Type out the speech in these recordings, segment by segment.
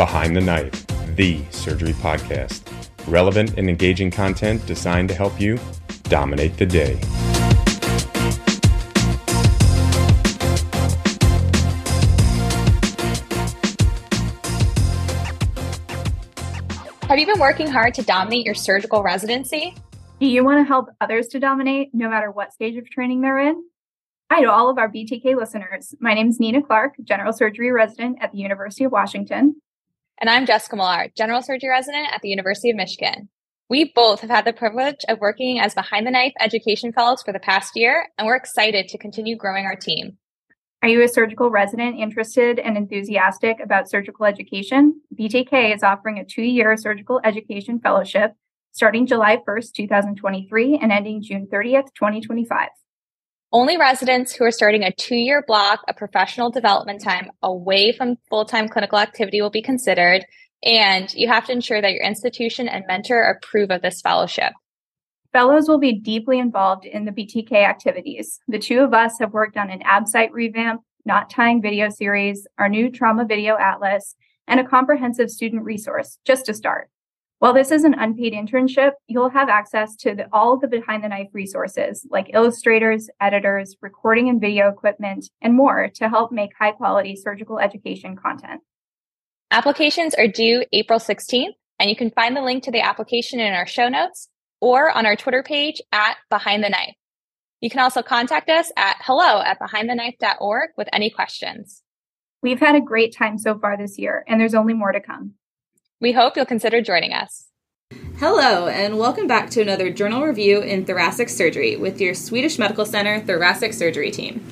Behind the Knife, the surgery podcast. Relevant and engaging content designed to help you dominate the day. Have you been working hard to dominate your surgical residency? Do you want to help others to dominate no matter what stage of training they're in? Hi to all of our BTK listeners. My name is Nina Clark, general surgery resident at the University of Washington. And I'm Jessica Millar, general surgery resident at the University of Michigan. We both have had the privilege of working as behind the knife education fellows for the past year, and we're excited to continue growing our team. Are you a surgical resident interested and enthusiastic about surgical education? BTK is offering a two year surgical education fellowship starting July 1st, 2023, and ending June 30th, 2025. Only residents who are starting a two year block of professional development time away from full time clinical activity will be considered. And you have to ensure that your institution and mentor approve of this fellowship. Fellows will be deeply involved in the BTK activities. The two of us have worked on an ABSITE revamp, knot tying video series, our new trauma video atlas, and a comprehensive student resource, just to start. While this is an unpaid internship, you'll have access to the, all of the behind the knife resources like illustrators, editors, recording and video equipment, and more to help make high quality surgical education content. Applications are due April 16th, and you can find the link to the application in our show notes or on our Twitter page at Behind the Knife. You can also contact us at hello at behindtheknife.org with any questions. We've had a great time so far this year, and there's only more to come. We hope you'll consider joining us. Hello, and welcome back to another journal review in thoracic surgery with your Swedish Medical Center thoracic surgery team.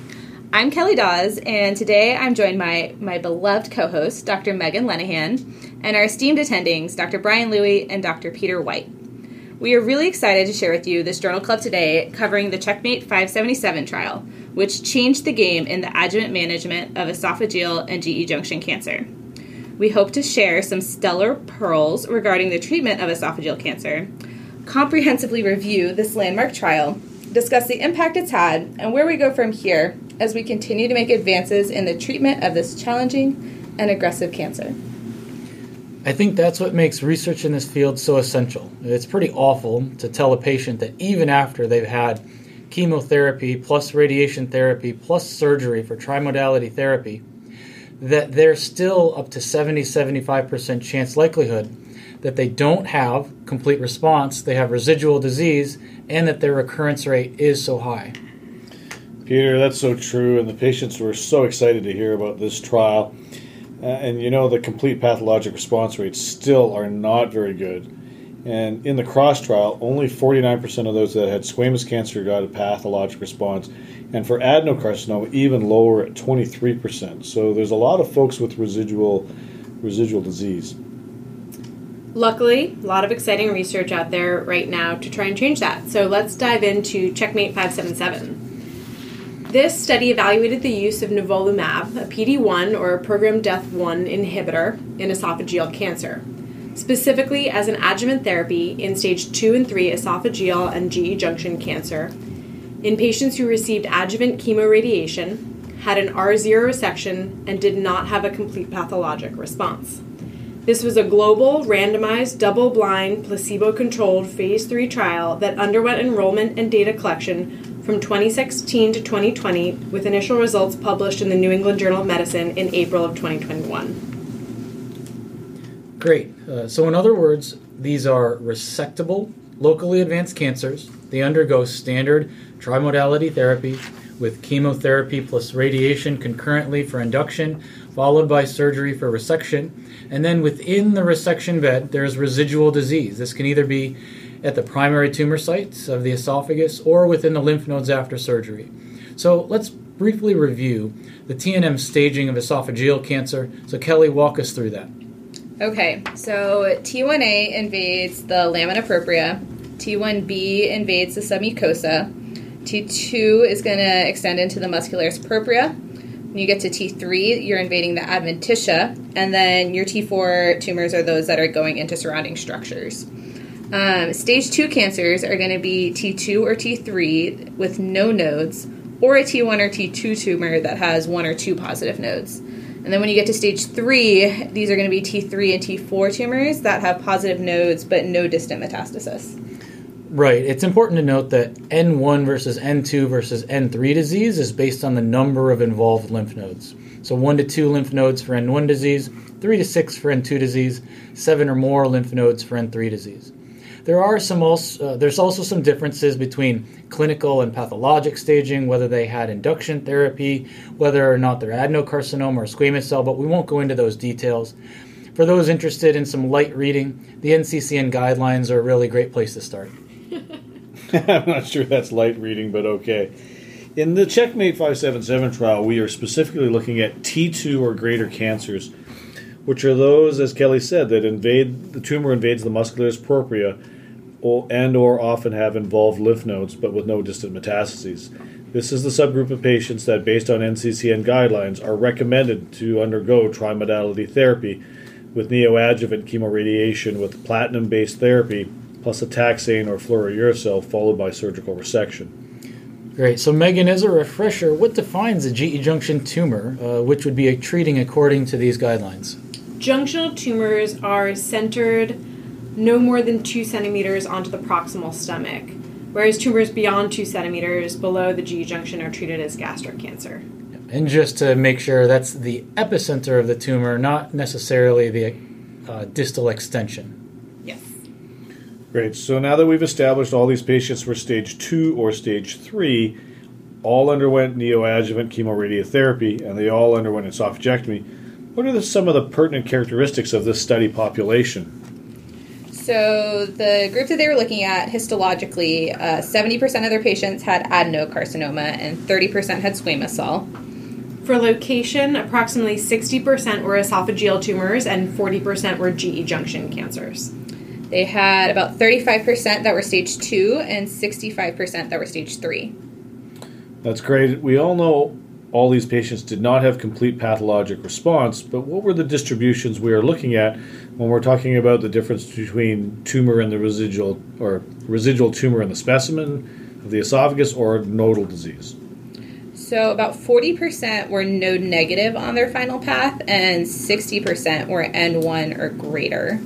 I'm Kelly Daus, and today I'm joined by my beloved co host, Dr. Megan Lenihan, and our esteemed attendings, Dr. Brian Louie and Dr. Peter White. We are really excited to share with you this journal club today covering the Checkmate 577 trial, which changed the game in the adjuvant management of esophageal and GE junction cancer we hope to share some stellar pearls regarding the treatment of esophageal cancer, comprehensively review this landmark trial, discuss the impact it's had, and where we go from here as we continue to make advances in the treatment of this challenging and aggressive cancer. I think that's what makes research in this field so essential. It's pretty awful to tell a patient that even after they've had chemotherapy plus radiation therapy plus surgery for trimodality therapy, that there's still up to 70 75% chance likelihood that they don't have complete response, they have residual disease, and that their recurrence rate is so high. Peter, that's so true, and the patients were so excited to hear about this trial. Uh, and you know, the complete pathologic response rates still are not very good. And in the cross trial, only 49% of those that had squamous cancer got a pathologic response, and for adenocarcinoma even lower at 23%. So there's a lot of folks with residual residual disease. Luckily, a lot of exciting research out there right now to try and change that. So let's dive into Checkmate 577. This study evaluated the use of nivolumab, a PD-1 or a programmed death 1 inhibitor in esophageal cancer, specifically as an adjuvant therapy in stage 2 and 3 esophageal and GE junction cancer in patients who received adjuvant chemoradiation, had an R0 resection, and did not have a complete pathologic response. This was a global, randomized, double blind, placebo controlled phase 3 trial that underwent enrollment and data collection from 2016 to 2020, with initial results published in the New England Journal of Medicine in April of 2021. Great. Uh, so, in other words, these are resectable, locally advanced cancers. They undergo standard trimodality therapy with chemotherapy plus radiation concurrently for induction, followed by surgery for resection. And then within the resection bed, there's residual disease. This can either be at the primary tumor sites of the esophagus or within the lymph nodes after surgery. So let's briefly review the TNM staging of esophageal cancer. So, Kelly, walk us through that. Okay, so T1A invades the lamina propria, T1B invades the submucosa, T2 is going to extend into the muscularis propria. When you get to T3, you're invading the adventitia, and then your T4 tumors are those that are going into surrounding structures. Um, stage 2 cancers are going to be T2 or T3 with no nodes, or a T1 or T2 tumor that has one or two positive nodes. And then when you get to stage 3, these are going to be T3 and T4 tumors that have positive nodes but no distant metastasis. Right. It's important to note that N1 versus N2 versus N3 disease is based on the number of involved lymph nodes. So 1 to 2 lymph nodes for N1 disease, 3 to 6 for N2 disease, 7 or more lymph nodes for N3 disease. There are some also, uh, there's also some differences between clinical and pathologic staging, whether they had induction therapy, whether or not they're adenocarcinoma or squamous cell, but we won't go into those details. For those interested in some light reading, the NCCN guidelines are a really great place to start. I'm not sure that's light reading, but okay. In the Checkmate 577 trial, we are specifically looking at T2 or greater cancers, which are those, as Kelly said, that invade the tumor invades the muscularis propria and or often have involved lymph nodes but with no distant metastases. This is the subgroup of patients that, based on NCCN guidelines, are recommended to undergo trimodality therapy with neoadjuvant chemoradiation with platinum based therapy plus a taxane or fluorouracil followed by surgical resection. Great. So, Megan, as a refresher, what defines a GE junction tumor, uh, which would be treating according to these guidelines? Junctional tumors are centered no more than two centimeters onto the proximal stomach, whereas tumors beyond two centimeters below the GE junction are treated as gastric cancer. And just to make sure, that's the epicenter of the tumor, not necessarily the uh, distal extension. Great. So now that we've established all these patients were stage two or stage three, all underwent neoadjuvant chemoradiotherapy, and they all underwent esophagectomy. What are the, some of the pertinent characteristics of this study population? So, the group that they were looking at histologically, uh, 70% of their patients had adenocarcinoma and 30% had squamous cell. For location, approximately 60% were esophageal tumors and 40% were GE junction cancers. They had about 35% that were stage two and 65% that were stage three. That's great. We all know all these patients did not have complete pathologic response, but what were the distributions we are looking at when we're talking about the difference between tumor and the residual or residual tumor in the specimen of the esophagus or nodal disease? So about 40% were node negative on their final path and 60% were N1 or greater.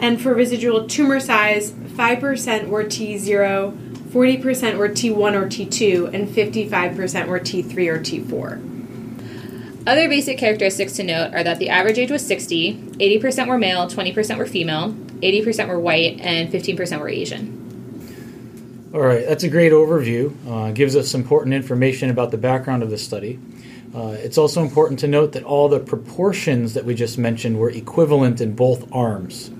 And for residual tumor size, 5% were T0, 40% were T1 or T2, and 55% were T3 or T4. Other basic characteristics to note are that the average age was 60, 80% were male, 20% were female, 80% were white, and 15% were Asian. All right, that's a great overview. Uh, gives us important information about the background of the study. Uh, it's also important to note that all the proportions that we just mentioned were equivalent in both arms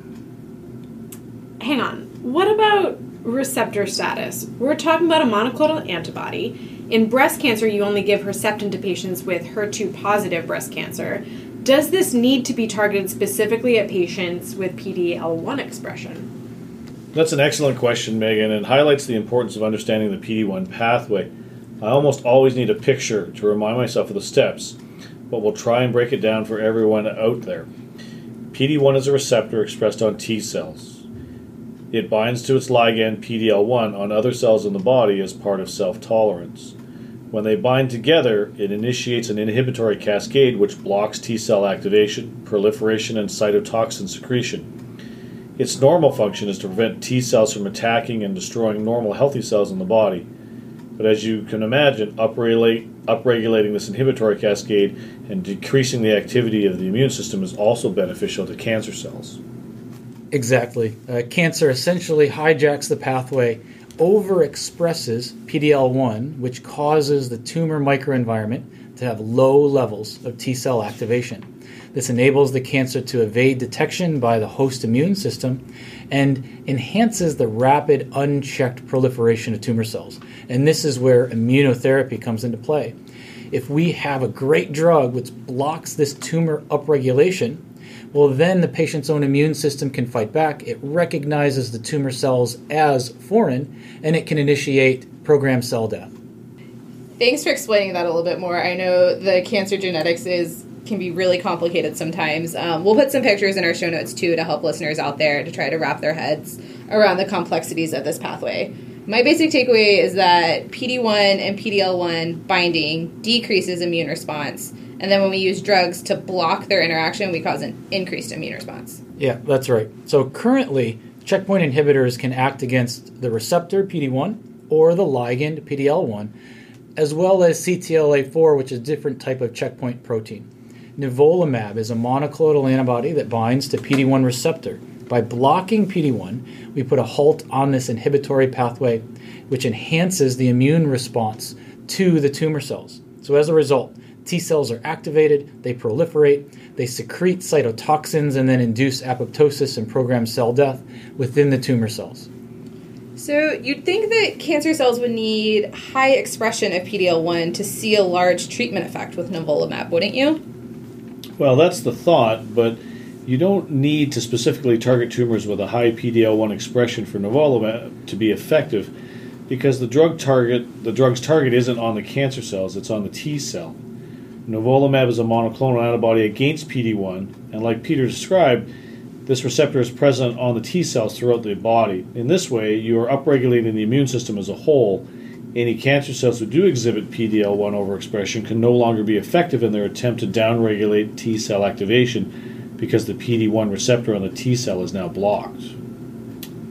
hang on. What about receptor status? We're talking about a monoclonal antibody. In breast cancer, you only give Herceptin to patients with HER2 positive breast cancer. Does this need to be targeted specifically at patients with PD-L1 expression? That's an excellent question, Megan, and highlights the importance of understanding the PD1 pathway. I almost always need a picture to remind myself of the steps, but we'll try and break it down for everyone out there. PD1 is a receptor expressed on T cells. It binds to its ligand PDL1 on other cells in the body as part of self tolerance. When they bind together, it initiates an inhibitory cascade which blocks T cell activation, proliferation, and cytotoxin secretion. Its normal function is to prevent T cells from attacking and destroying normal healthy cells in the body. But as you can imagine, upregulating this inhibitory cascade and decreasing the activity of the immune system is also beneficial to cancer cells. Exactly. Uh, cancer essentially hijacks the pathway, overexpresses PD L1, which causes the tumor microenvironment to have low levels of T cell activation. This enables the cancer to evade detection by the host immune system and enhances the rapid, unchecked proliferation of tumor cells. And this is where immunotherapy comes into play. If we have a great drug which blocks this tumor upregulation, well, then the patient's own immune system can fight back. It recognizes the tumor cells as foreign and it can initiate programmed cell death. Thanks for explaining that a little bit more. I know the cancer genetics is can be really complicated sometimes. Um, we'll put some pictures in our show notes too to help listeners out there to try to wrap their heads around the complexities of this pathway. My basic takeaway is that PD1 and PDL1 binding decreases immune response, and then when we use drugs to block their interaction, we cause an increased immune response. Yeah, that's right. So currently, checkpoint inhibitors can act against the receptor PD1 or the ligand PDL1, as well as CTLA4, which is a different type of checkpoint protein. Nivolumab is a monoclonal antibody that binds to PD1 receptor. By blocking PD1, we put a halt on this inhibitory pathway, which enhances the immune response to the tumor cells. So, as a result, T cells are activated, they proliferate, they secrete cytotoxins, and then induce apoptosis and programmed cell death within the tumor cells. So, you'd think that cancer cells would need high expression of PDL1 to see a large treatment effect with nivolumab, wouldn't you? Well, that's the thought, but you don't need to specifically target tumors with a high PD-L1 expression for nivolumab to be effective, because the drug target, the drug's target isn't on the cancer cells; it's on the T cell. Nivolumab is a monoclonal antibody against PD-1, and like Peter described, this receptor is present on the T cells throughout the body. In this way, you are upregulating the immune system as a whole any cancer cells who do exhibit PDL1 overexpression can no longer be effective in their attempt to downregulate T cell activation because the PD1 receptor on the T cell is now blocked.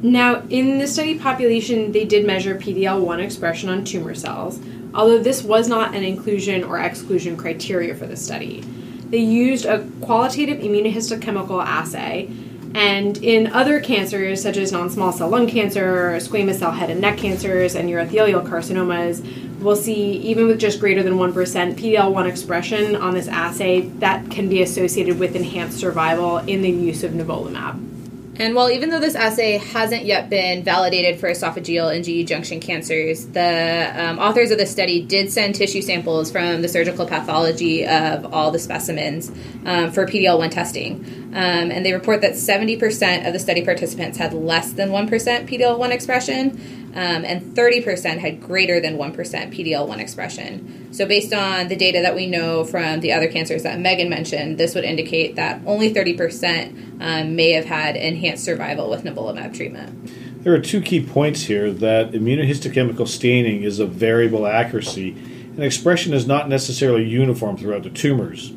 Now, in the study population, they did measure PDL1 expression on tumor cells, although this was not an inclusion or exclusion criteria for the study. They used a qualitative immunohistochemical assay and in other cancers, such as non small cell lung cancer, squamous cell head and neck cancers, and urothelial carcinomas, we'll see even with just greater than 1% PDL1 expression on this assay that can be associated with enhanced survival in the use of nivolumab. And while even though this assay hasn't yet been validated for esophageal and GE junction cancers, the um, authors of the study did send tissue samples from the surgical pathology of all the specimens um, for PDL1 testing. Um, and they report that 70% of the study participants had less than 1% PDL1 expression, um, and 30% had greater than 1% PDL1 expression. So, based on the data that we know from the other cancers that Megan mentioned, this would indicate that only 30% um, may have had enhanced survival with nivolumab treatment. There are two key points here that immunohistochemical staining is of variable accuracy, and expression is not necessarily uniform throughout the tumors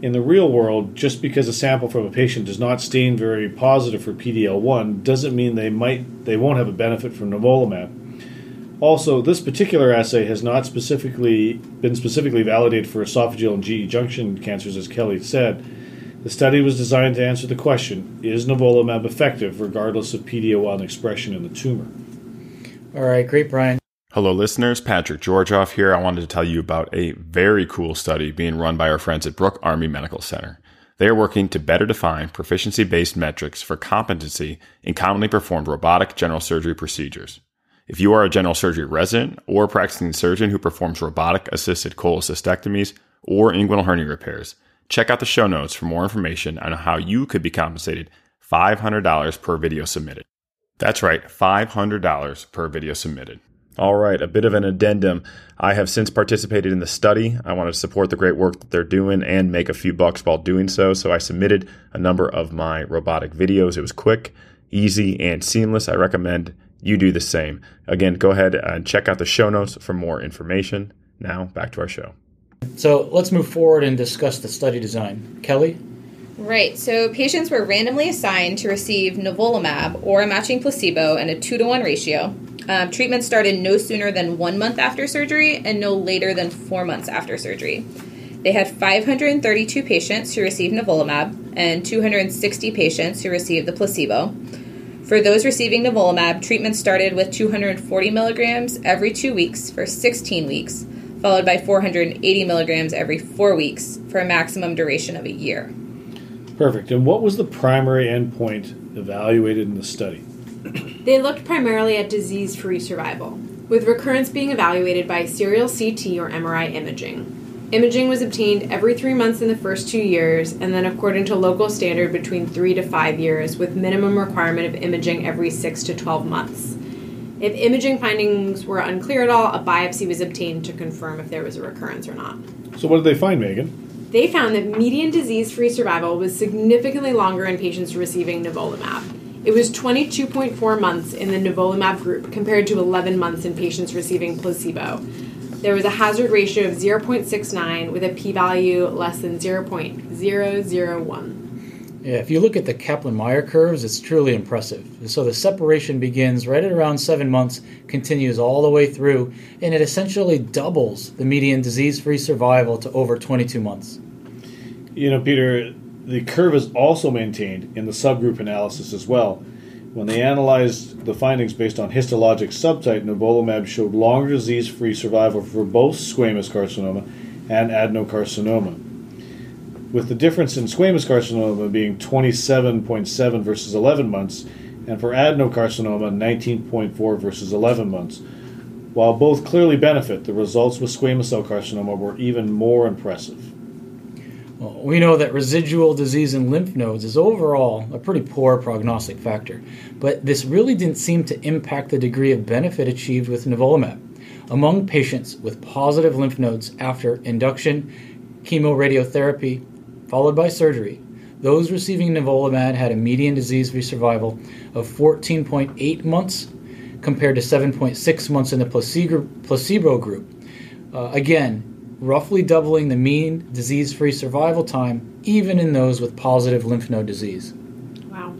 in the real world, just because a sample from a patient does not stain very positive for PDL1 doesn't mean they might they won't have a benefit from nivolumab. Also, this particular assay has not specifically been specifically validated for esophageal and GE junction cancers, as Kelly said. The study was designed to answer the question: Is nivolumab effective regardless of PDL1 expression in the tumor? All right, great, Brian. Hello, listeners. Patrick Georgoff here. I wanted to tell you about a very cool study being run by our friends at Brooke Army Medical Center. They are working to better define proficiency based metrics for competency in commonly performed robotic general surgery procedures. If you are a general surgery resident or practicing surgeon who performs robotic assisted cholecystectomies or inguinal hernia repairs, check out the show notes for more information on how you could be compensated $500 per video submitted. That's right, $500 per video submitted. All right, a bit of an addendum. I have since participated in the study. I want to support the great work that they're doing and make a few bucks while doing so. So I submitted a number of my robotic videos. It was quick, easy, and seamless. I recommend you do the same. Again, go ahead and check out the show notes for more information. Now, back to our show. So let's move forward and discuss the study design. Kelly? Right, so patients were randomly assigned to receive nivolumab or a matching placebo in a 2 to 1 ratio um, treatment started no sooner than one month after surgery and no later than four months after surgery. They had 532 patients who received nivolumab and 260 patients who received the placebo. For those receiving nivolumab, treatment started with 240 milligrams every two weeks for 16 weeks, followed by 480 milligrams every four weeks for a maximum duration of a year. Perfect. And what was the primary endpoint evaluated in the study? They looked primarily at disease free survival, with recurrence being evaluated by serial CT or MRI imaging. Imaging was obtained every three months in the first two years, and then according to local standard between three to five years, with minimum requirement of imaging every six to 12 months. If imaging findings were unclear at all, a biopsy was obtained to confirm if there was a recurrence or not. So, what did they find, Megan? They found that median disease free survival was significantly longer in patients receiving nivolumab. It was 22.4 months in the nivolumab group compared to 11 months in patients receiving placebo. There was a hazard ratio of 0.69 with a p value less than 0.001. Yeah, if you look at the Kaplan Meier curves, it's truly impressive. So the separation begins right at around seven months, continues all the way through, and it essentially doubles the median disease free survival to over 22 months. You know, Peter, the curve is also maintained in the subgroup analysis as well. When they analyzed the findings based on histologic subtype, nivolumab showed longer disease free survival for both squamous carcinoma and adenocarcinoma with the difference in squamous carcinoma being 27.7 versus 11 months, and for adenocarcinoma, 19.4 versus 11 months. While both clearly benefit, the results with squamous cell carcinoma were even more impressive. Well, we know that residual disease in lymph nodes is overall a pretty poor prognostic factor, but this really didn't seem to impact the degree of benefit achieved with nivolumab. Among patients with positive lymph nodes after induction, chemoradiotherapy, followed by surgery. Those receiving nivolumab had a median disease-free survival of 14.8 months compared to 7.6 months in the placebo, group. Uh, again, roughly doubling the mean disease-free survival time even in those with positive lymph node disease. Wow.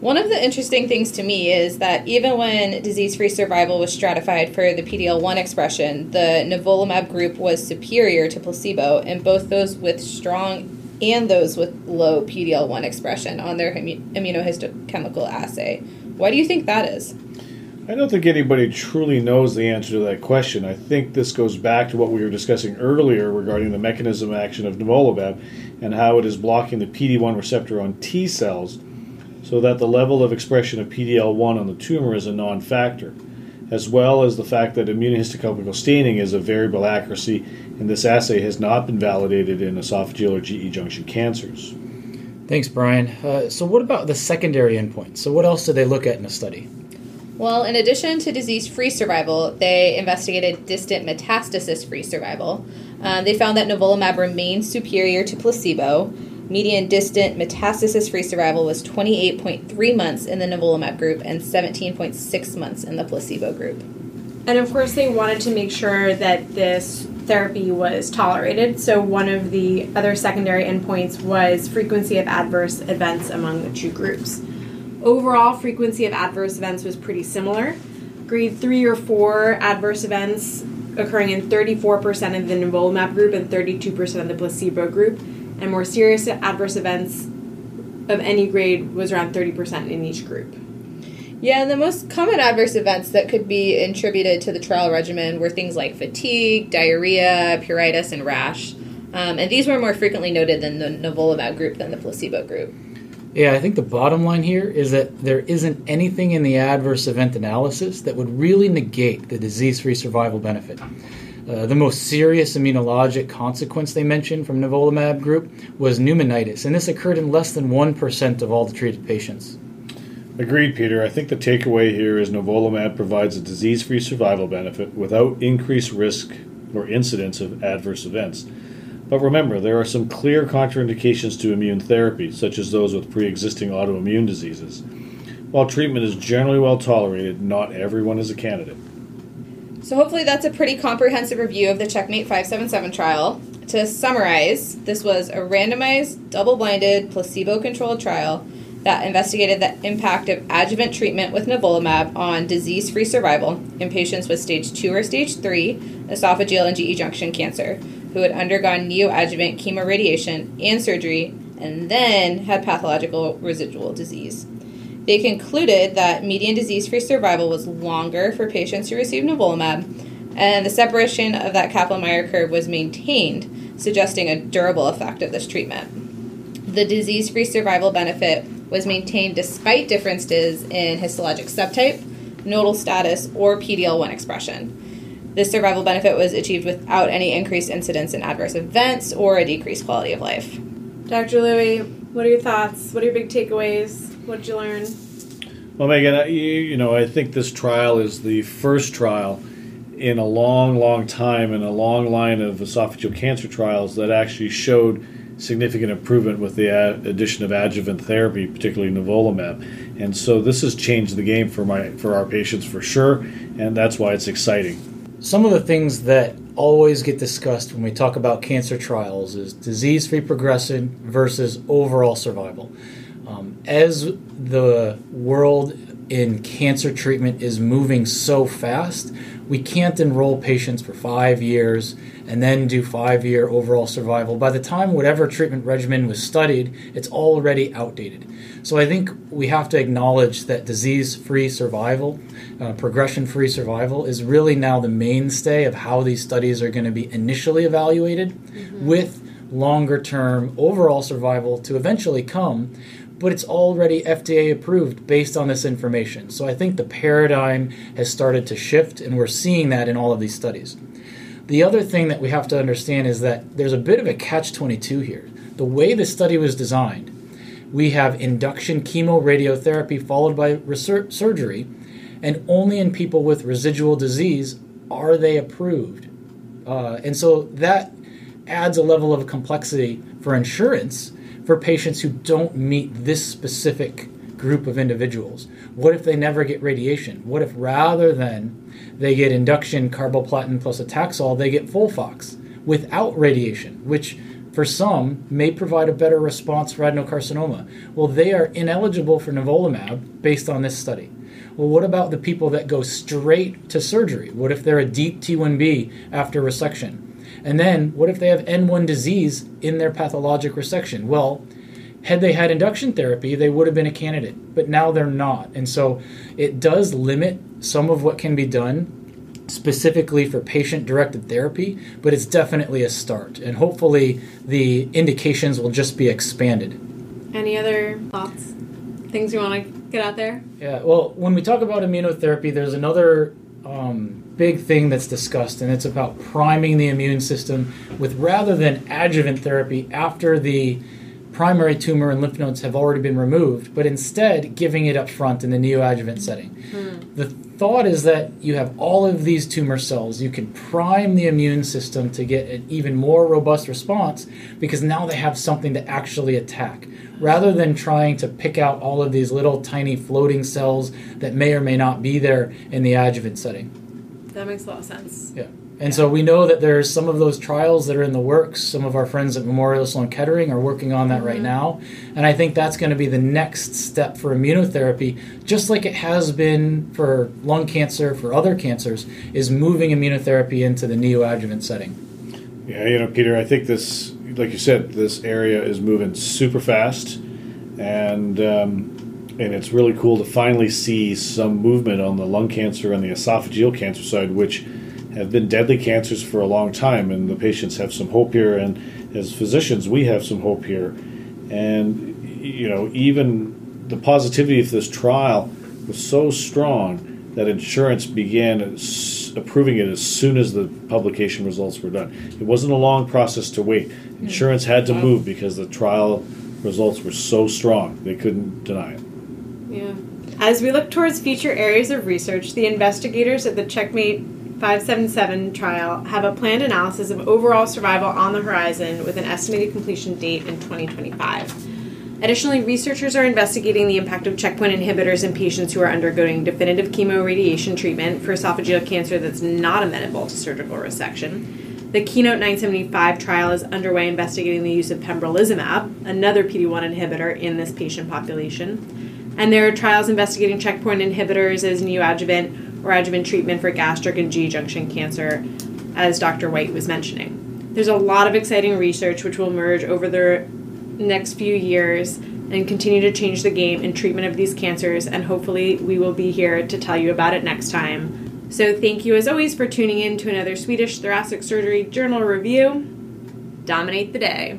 One of the interesting things to me is that even when disease free survival was stratified for the PD L one expression, the nivolumab group was superior to placebo in both those with strong and those with low PD L one expression on their immunohistochemical assay. Why do you think that is? I don't think anybody truly knows the answer to that question. I think this goes back to what we were discussing earlier regarding the mechanism of action of nivolumab and how it is blocking the PD-1 receptor on T cells so that the level of expression of PD-L1 on the tumor is a non-factor, as well as the fact that immunohistochemical staining is a variable accuracy, and this assay has not been validated in esophageal or GE junction cancers. Thanks, Brian. Uh, so, what about the secondary endpoints? So, what else did they look at in the study? Well, in addition to disease free survival, they investigated distant metastasis free survival. Uh, they found that nivolumab remained superior to placebo, Median distant metastasis free survival was 28.3 months in the nivolumab group and 17.6 months in the placebo group. And of course, they wanted to make sure that this therapy was tolerated. So, one of the other secondary endpoints was frequency of adverse events among the two groups. Overall, frequency of adverse events was pretty similar. Grade 3 or 4 adverse events occurring in 34% of the nivolumab group and 32% of the placebo group and more serious adverse events of any grade was around 30% in each group. Yeah, the most common adverse events that could be attributed to the trial regimen were things like fatigue, diarrhea, pruritus, and rash. Um, and these were more frequently noted than the nivolumab group than the placebo group. Yeah, I think the bottom line here is that there isn't anything in the adverse event analysis that would really negate the disease free survival benefit. Uh, the most serious immunologic consequence they mentioned from nivolumab group was pneumonitis, and this occurred in less than 1% of all the treated patients. Agreed, Peter. I think the takeaway here is nivolumab provides a disease free survival benefit without increased risk or incidence of adverse events. But remember, there are some clear contraindications to immune therapy, such as those with pre existing autoimmune diseases. While treatment is generally well tolerated, not everyone is a candidate. So hopefully that's a pretty comprehensive review of the Checkmate 577 trial. To summarize, this was a randomized, double-blinded, placebo-controlled trial that investigated the impact of adjuvant treatment with nivolumab on disease-free survival in patients with stage 2 or stage 3 esophageal and GE junction cancer who had undergone neoadjuvant chemoradiation and surgery and then had pathological residual disease. They concluded that median disease free survival was longer for patients who received nivolumab, and the separation of that Kaplan Meier curve was maintained, suggesting a durable effect of this treatment. The disease free survival benefit was maintained despite differences in histologic subtype, nodal status, or PD L1 expression. This survival benefit was achieved without any increased incidence in adverse events or a decreased quality of life. Dr. Louie, what are your thoughts? What are your big takeaways? What did you learn? Well, Megan, you, you know, I think this trial is the first trial in a long, long time in a long line of esophageal cancer trials that actually showed significant improvement with the addition of adjuvant therapy, particularly nivolumab. And so this has changed the game for my for our patients for sure, and that's why it's exciting. Some of the things that always get discussed when we talk about cancer trials is disease-free progression versus overall survival. Um, as the world in cancer treatment is moving so fast, we can't enroll patients for five years and then do five year overall survival. By the time whatever treatment regimen was studied, it's already outdated. So I think we have to acknowledge that disease free survival, uh, progression free survival, is really now the mainstay of how these studies are going to be initially evaluated mm-hmm. with longer term overall survival to eventually come but it's already FDA approved based on this information. So I think the paradigm has started to shift, and we're seeing that in all of these studies. The other thing that we have to understand is that there's a bit of a catch 22 here. The way the study was designed, we have induction chemoradiotherapy followed by research, surgery, and only in people with residual disease are they approved. Uh, and so that adds a level of complexity for insurance for patients who don't meet this specific group of individuals? What if they never get radiation? What if rather than they get induction carboplatin plus a Taxol, they get Folfox without radiation, which for some may provide a better response for adenocarcinoma? Well, they are ineligible for nivolumab based on this study. Well, what about the people that go straight to surgery? What if they're a deep T1B after resection? And then, what if they have N1 disease in their pathologic resection? Well, had they had induction therapy, they would have been a candidate, but now they're not. And so it does limit some of what can be done specifically for patient directed therapy, but it's definitely a start. And hopefully the indications will just be expanded. Any other thoughts? Things you want to get out there? Yeah, well, when we talk about immunotherapy, there's another um, big thing that's discussed, and it's about priming the immune system with rather than adjuvant therapy after the primary tumor and lymph nodes have already been removed, but instead giving it up front in the neoadjuvant setting. Mm. The thought is that you have all of these tumor cells, you can prime the immune system to get an even more robust response because now they have something to actually attack. Rather than trying to pick out all of these little tiny floating cells that may or may not be there in the adjuvant setting. That makes a lot of sense. Yeah. And so we know that there's some of those trials that are in the works. Some of our friends at Memorial Sloan Kettering are working on that mm-hmm. right now. And I think that's going to be the next step for immunotherapy, just like it has been for lung cancer, for other cancers, is moving immunotherapy into the neoadjuvant setting. Yeah, you know, Peter, I think this, like you said, this area is moving super fast. And, um, and it's really cool to finally see some movement on the lung cancer and the esophageal cancer side, which have been deadly cancers for a long time, and the patients have some hope here. And as physicians, we have some hope here. And you know, even the positivity of this trial was so strong that insurance began approving it as soon as the publication results were done. It wasn't a long process to wait. Mm-hmm. Insurance had to move because the trial results were so strong they couldn't deny it. Yeah. As we look towards future areas of research, the investigators at the Checkmate 577 trial have a planned analysis of overall survival on the horizon with an estimated completion date in 2025. Additionally, researchers are investigating the impact of checkpoint inhibitors in patients who are undergoing definitive chemoradiation treatment for esophageal cancer that's not amenable to surgical resection. The Keynote 975 trial is underway investigating the use of pembrolizumab, another PD1 inhibitor, in this patient population. And there are trials investigating checkpoint inhibitors as neoadjuvant or adjuvant treatment for gastric and G junction cancer, as Dr. White was mentioning. There's a lot of exciting research which will emerge over the next few years and continue to change the game in treatment of these cancers. And hopefully, we will be here to tell you about it next time. So, thank you as always for tuning in to another Swedish Thoracic Surgery Journal review. Dominate the day.